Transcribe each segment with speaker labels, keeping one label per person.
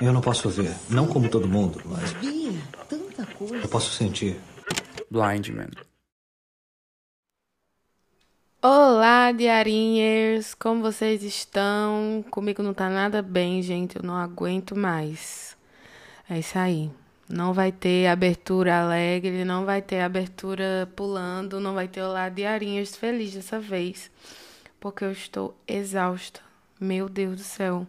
Speaker 1: Eu não posso ver, não como todo mundo, mas
Speaker 2: Bia, tanta coisa.
Speaker 1: eu posso sentir.
Speaker 3: Blind Man.
Speaker 4: Olá, diarinhas! Como vocês estão? Comigo não tá nada bem, gente. Eu não aguento mais. É isso aí. Não vai ter abertura alegre, não vai ter abertura pulando, não vai ter Olá, diarinhas feliz dessa vez. Porque eu estou exausta. Meu Deus do céu.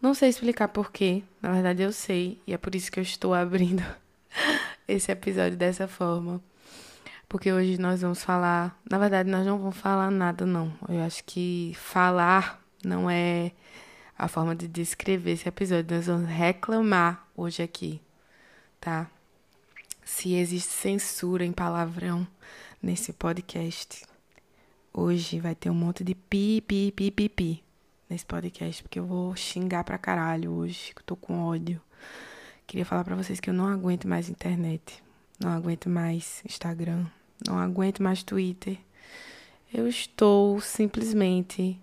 Speaker 4: Não sei explicar porquê. Na verdade, eu sei. E é por isso que eu estou abrindo esse episódio dessa forma. Porque hoje nós vamos falar. Na verdade, nós não vamos falar nada, não. Eu acho que falar não é a forma de descrever esse episódio. Nós vamos reclamar hoje aqui, tá? Se existe censura em palavrão nesse podcast. Hoje vai ter um monte de pi, pi, pi, pi, pi nesse podcast, porque eu vou xingar pra caralho hoje, que eu tô com ódio. Queria falar pra vocês que eu não aguento mais internet. Não aguento mais Instagram. Não aguento mais Twitter. Eu estou simplesmente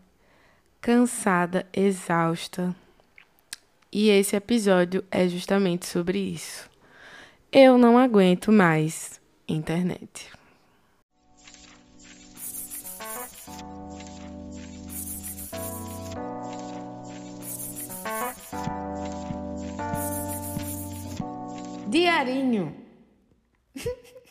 Speaker 4: cansada, exausta. E esse episódio é justamente sobre isso. Eu não aguento mais internet. Diarinho.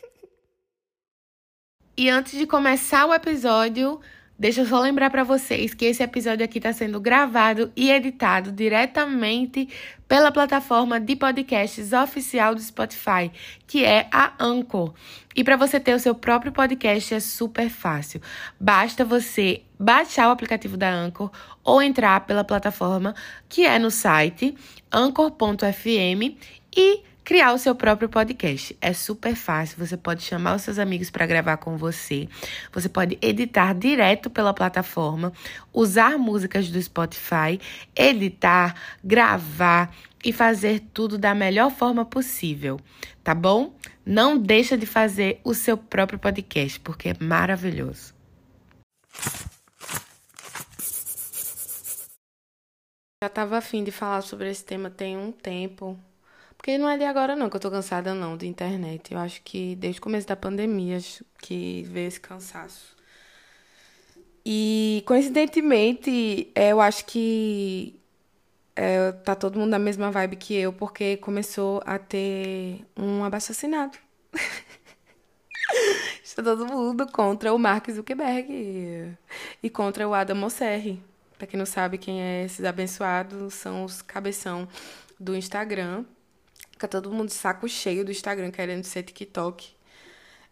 Speaker 4: E antes de começar o episódio, deixa eu só lembrar para vocês que esse episódio aqui está sendo gravado e editado diretamente pela plataforma de podcasts oficial do Spotify, que é a Anchor. E para você ter o seu próprio podcast é super fácil. Basta você baixar o aplicativo da Anchor ou entrar pela plataforma que é no site anchor.fm e criar o seu próprio podcast. É super fácil. Você pode chamar os seus amigos para gravar com você. Você pode editar direto pela plataforma, usar músicas do Spotify, editar, gravar e fazer tudo da melhor forma possível, tá bom? Não deixa de fazer o seu próprio podcast, porque é maravilhoso. Já estava afim de falar sobre esse tema tem um tempo. Porque não é de agora não que eu tô cansada não de internet. Eu acho que desde o começo da pandemia que veio esse cansaço. E coincidentemente, eu acho que é, tá todo mundo na mesma vibe que eu, porque começou a ter um abaixo-assinado. Está todo mundo contra o Mark Zuckerberg e contra o Adam Mosseri. Pra quem não sabe quem é esses abençoados, são os cabeção do Instagram. Fica todo mundo de saco cheio do Instagram querendo ser TikTok.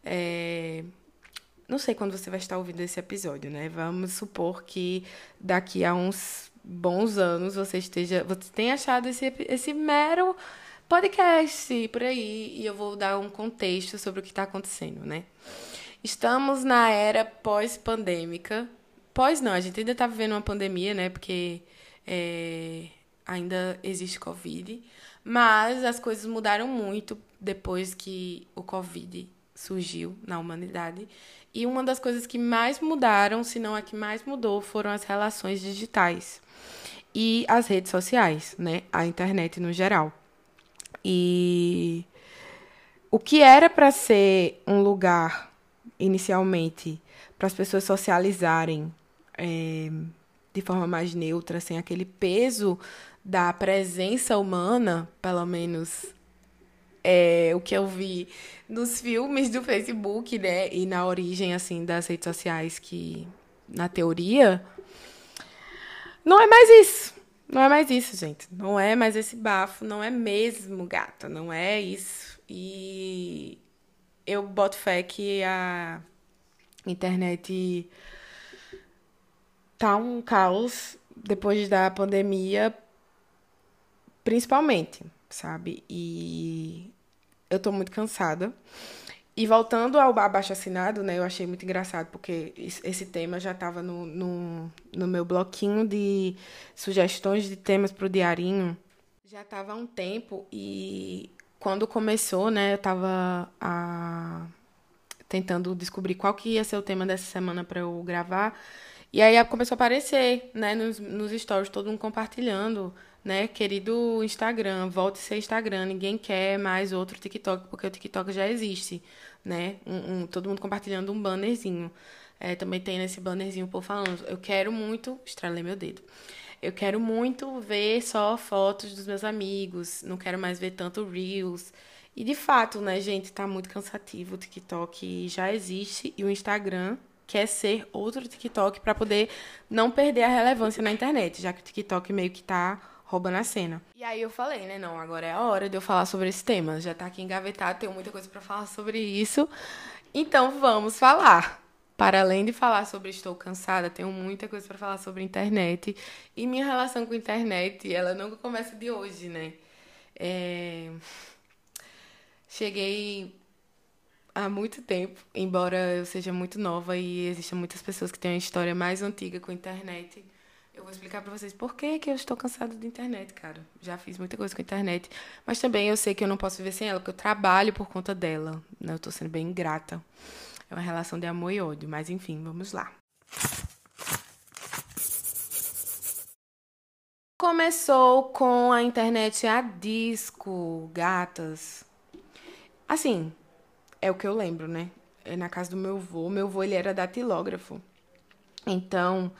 Speaker 4: É... Não sei quando você vai estar ouvindo esse episódio, né? Vamos supor que daqui a uns bons anos você esteja. Você tenha achado esse, esse mero podcast por aí. E eu vou dar um contexto sobre o que está acontecendo, né? Estamos na era pós-pandêmica. Pós não, a gente ainda está vivendo uma pandemia, né? Porque é, ainda existe Covid. Mas as coisas mudaram muito depois que o Covid surgiu na humanidade. E uma das coisas que mais mudaram, se não a que mais mudou, foram as relações digitais e as redes sociais, né? A internet no geral. E o que era para ser um lugar, inicialmente, para as pessoas socializarem é, de forma mais neutra, sem aquele peso da presença humana, pelo menos é o que eu vi nos filmes do Facebook, né, e na origem assim das redes sociais que na teoria não é mais isso. Não é mais isso, gente. Não é mais esse bafo, não é mesmo, gata, não é isso. E eu boto fé que a internet tá um caos depois da pandemia principalmente, sabe? E eu tô muito cansada. E voltando ao abaixo assinado, né? Eu achei muito engraçado, porque esse tema já estava no, no, no, meu bloquinho de sugestões de temas para o diarinho. Já estava há um tempo e quando começou, né? Eu estava a... tentando descobrir qual que ia ser o tema dessa semana para eu gravar. E aí começou a aparecer, né, nos, nos stories, todo mundo compartilhando, né, querido Instagram, volte ser Instagram, ninguém quer mais outro TikTok, porque o TikTok já existe, né, um, um, todo mundo compartilhando um bannerzinho. É, também tem nesse bannerzinho o povo falando, eu quero muito, estralei meu dedo, eu quero muito ver só fotos dos meus amigos, não quero mais ver tanto Reels, e de fato, né, gente, tá muito cansativo, o TikTok já existe, e o Instagram quer ser outro TikTok para poder não perder a relevância na internet, já que o TikTok meio que tá roubando a cena. E aí eu falei, né, não, agora é a hora de eu falar sobre esse tema. Já tá aqui engavetado, tenho muita coisa para falar sobre isso. Então vamos falar. Para além de falar sobre estou cansada, tenho muita coisa para falar sobre internet. E minha relação com internet, ela não começa de hoje, né? É... Cheguei há muito tempo, embora eu seja muito nova e existam muitas pessoas que têm uma história mais antiga com a internet. Eu vou explicar para vocês por que, que eu estou cansada da internet, cara. Já fiz muita coisa com a internet, mas também eu sei que eu não posso viver sem ela, porque eu trabalho por conta dela. Né? Eu estou sendo bem ingrata. É uma relação de amor e ódio, mas enfim, vamos lá. Começou com a internet a disco, gatas. Assim, é o que eu lembro, né? É na casa do meu avô. Meu avô, ele era datilógrafo. Então,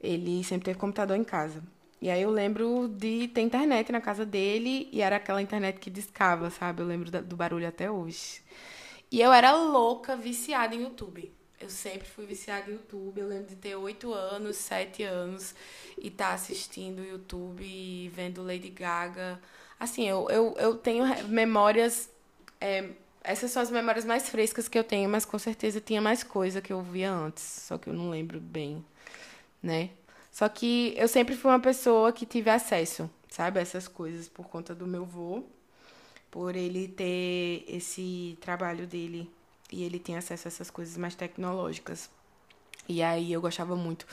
Speaker 4: ele sempre teve computador em casa. E aí eu lembro de ter internet na casa dele e era aquela internet que discava, sabe? Eu lembro do barulho até hoje. E eu era louca, viciada em YouTube. Eu sempre fui viciada em YouTube. Eu lembro de ter oito anos, sete anos e estar tá assistindo YouTube e vendo Lady Gaga. Assim, eu, eu, eu tenho memórias é, essas são as memórias mais frescas que eu tenho, mas com certeza tinha mais coisa que eu via antes, só que eu não lembro bem, né? Só que eu sempre fui uma pessoa que tive acesso, sabe, a essas coisas por conta do meu vô, por ele ter esse trabalho dele e ele tem acesso a essas coisas mais tecnológicas. E aí eu gostava muito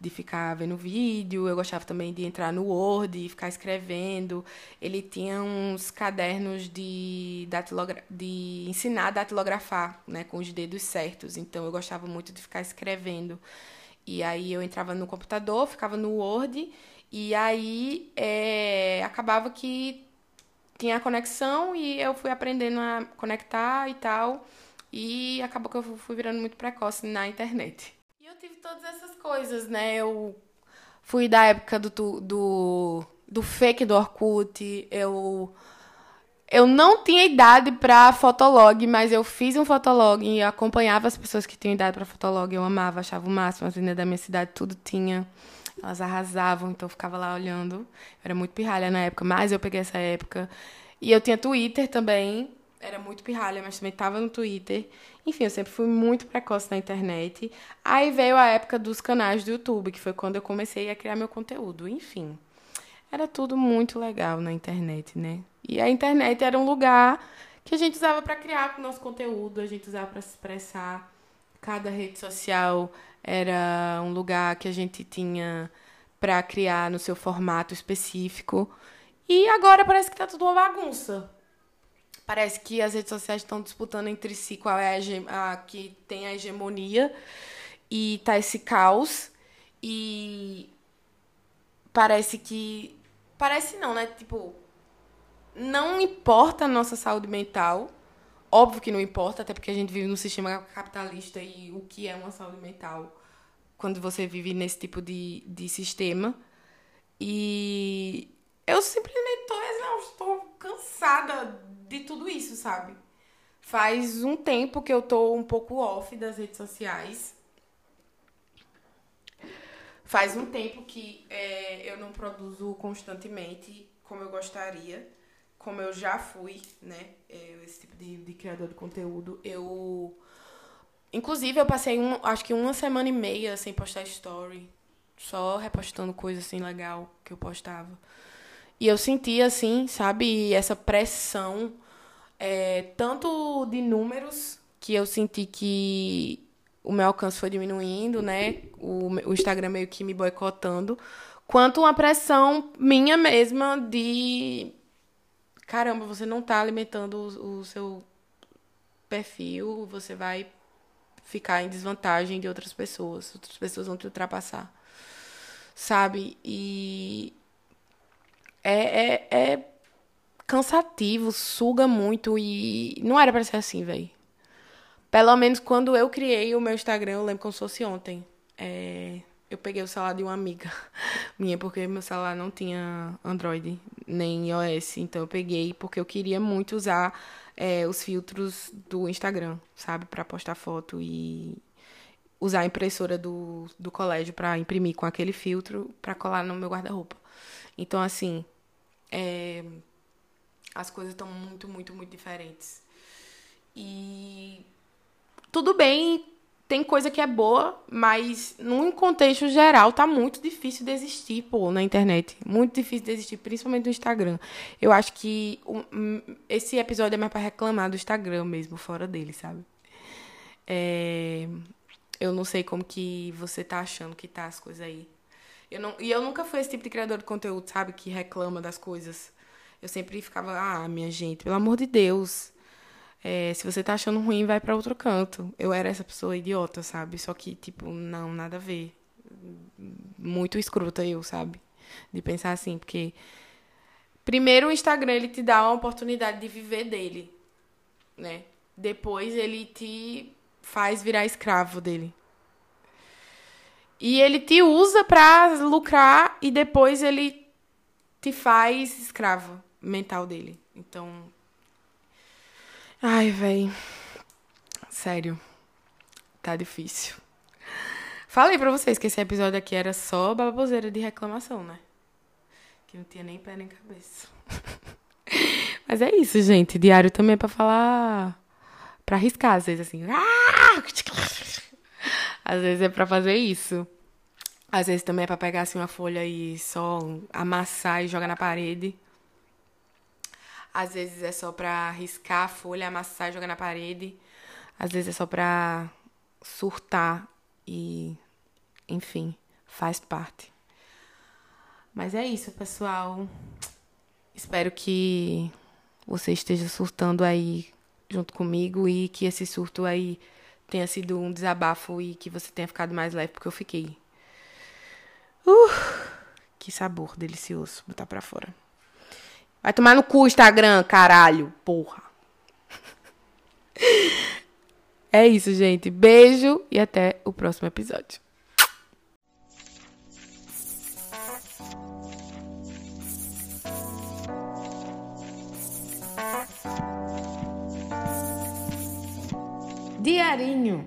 Speaker 4: de ficar vendo vídeo, eu gostava também de entrar no Word e ficar escrevendo. Ele tinha uns cadernos de, datilogra de ensinar a datilografar, né, com os dedos certos. Então eu gostava muito de ficar escrevendo. E aí eu entrava no computador, ficava no Word, e aí é, acabava que tinha a conexão e eu fui aprendendo a conectar e tal. E acabou que eu fui virando muito precoce na internet tive todas essas coisas, né? Eu fui da época do, do, do fake do Orkut, eu... Eu não tinha idade para fotolog, mas eu fiz um fotolog e acompanhava as pessoas que tinham idade para fotolog. Eu amava, achava o máximo. As meninas da minha cidade tudo tinha. Elas arrasavam, então eu ficava lá olhando. Eu era muito pirralha na época, mas eu peguei essa época. E eu tinha Twitter também, era muito pirralha, mas também estava no Twitter. Enfim, eu sempre fui muito precoce na internet. Aí veio a época dos canais do YouTube, que foi quando eu comecei a criar meu conteúdo. Enfim, era tudo muito legal na internet, né? E a internet era um lugar que a gente usava para criar o nosso conteúdo, a gente usava para se expressar. Cada rede social era um lugar que a gente tinha para criar no seu formato específico. E agora parece que tá tudo uma bagunça Parece que as redes sociais estão disputando entre si qual é a, a que tem a hegemonia e tá esse caos e parece que parece não, né? Tipo, não importa a nossa saúde mental. Óbvio que não importa, até porque a gente vive num sistema capitalista e o que é uma saúde mental quando você vive nesse tipo de, de sistema. E eu simplesmente cansada de tudo isso, sabe? Faz um tempo que eu tô um pouco off das redes sociais. Faz um tempo que é, eu não produzo constantemente como eu gostaria, como eu já fui, né? É, esse tipo de, de criador de conteúdo. Eu. Inclusive, eu passei, um, acho que uma semana e meia sem postar story. Só repostando coisa assim legal que eu postava. E eu senti, assim, sabe, essa pressão, é, tanto de números, que eu senti que o meu alcance foi diminuindo, né? O, o Instagram meio que me boicotando, quanto uma pressão minha mesma de caramba, você não está alimentando o, o, seu perfil, você vai ficar em desvantagem de outras pessoas. Outras pessoas vão te ultrapassar. Sabe? E é, é, é cansativo, suga muito e não era para ser assim, velho. Pelo menos quando eu criei o meu Instagram, eu lembro como se fosse ontem. É, eu peguei o celular de uma amiga minha, porque meu celular não tinha Android nem iOS. Então eu peguei porque eu queria muito usar é, os filtros do Instagram, sabe? para postar foto e usar a impressora do, do colégio para imprimir com aquele filtro para colar no meu guarda-roupa. Então, assim, é, as coisas estão muito, muito, muito diferentes. E tudo bem, tem coisa que é boa, mas num contexto geral tá muito difícil de existir, pô, na internet. Muito difícil de existir, principalmente no Instagram. Eu acho que um, esse episódio é mais para reclamar do Instagram mesmo, fora dele, sabe? É, eu não sei como que você tá achando que tá as coisas aí. Eu não, e eu nunca fui esse tipo de criador de conteúdo, sabe? Que reclama das coisas. Eu sempre ficava, ah, minha gente, pelo amor de Deus. É, se você tá achando ruim, vai para outro canto. Eu era essa pessoa idiota, sabe? Só que, tipo, não, nada a ver. Muito escrota eu, sabe? De pensar assim, porque. Primeiro, o Instagram ele te dá uma oportunidade de viver dele, né? Depois, ele te faz virar escravo dele. E ele te usa pra lucrar e depois ele te faz escravo mental dele. Então. Ai, véi. Sério. Tá difícil. Falei pra vocês que esse episódio aqui era só baboseira de reclamação, né? Que não tinha nem pé nem cabeça. Mas é isso, gente. Diário também é pra falar. Pra arriscar, às vezes, assim. Às vezes é pra fazer isso. Às vezes também é pra pegar assim uma folha e só amassar e jogar na parede. Às vezes é só pra riscar a folha, amassar e jogar na parede. Às vezes é só pra surtar e. Enfim, faz parte. Mas é isso, pessoal. Espero que você esteja surtando aí junto comigo e que esse surto aí tenha sido um desabafo e que você tenha ficado mais leve, porque eu fiquei. Uh, que sabor delicioso botar pra fora. Vai tomar no cu, Instagram, caralho, porra. É isso, gente. Beijo e até o próximo episódio. Diarinho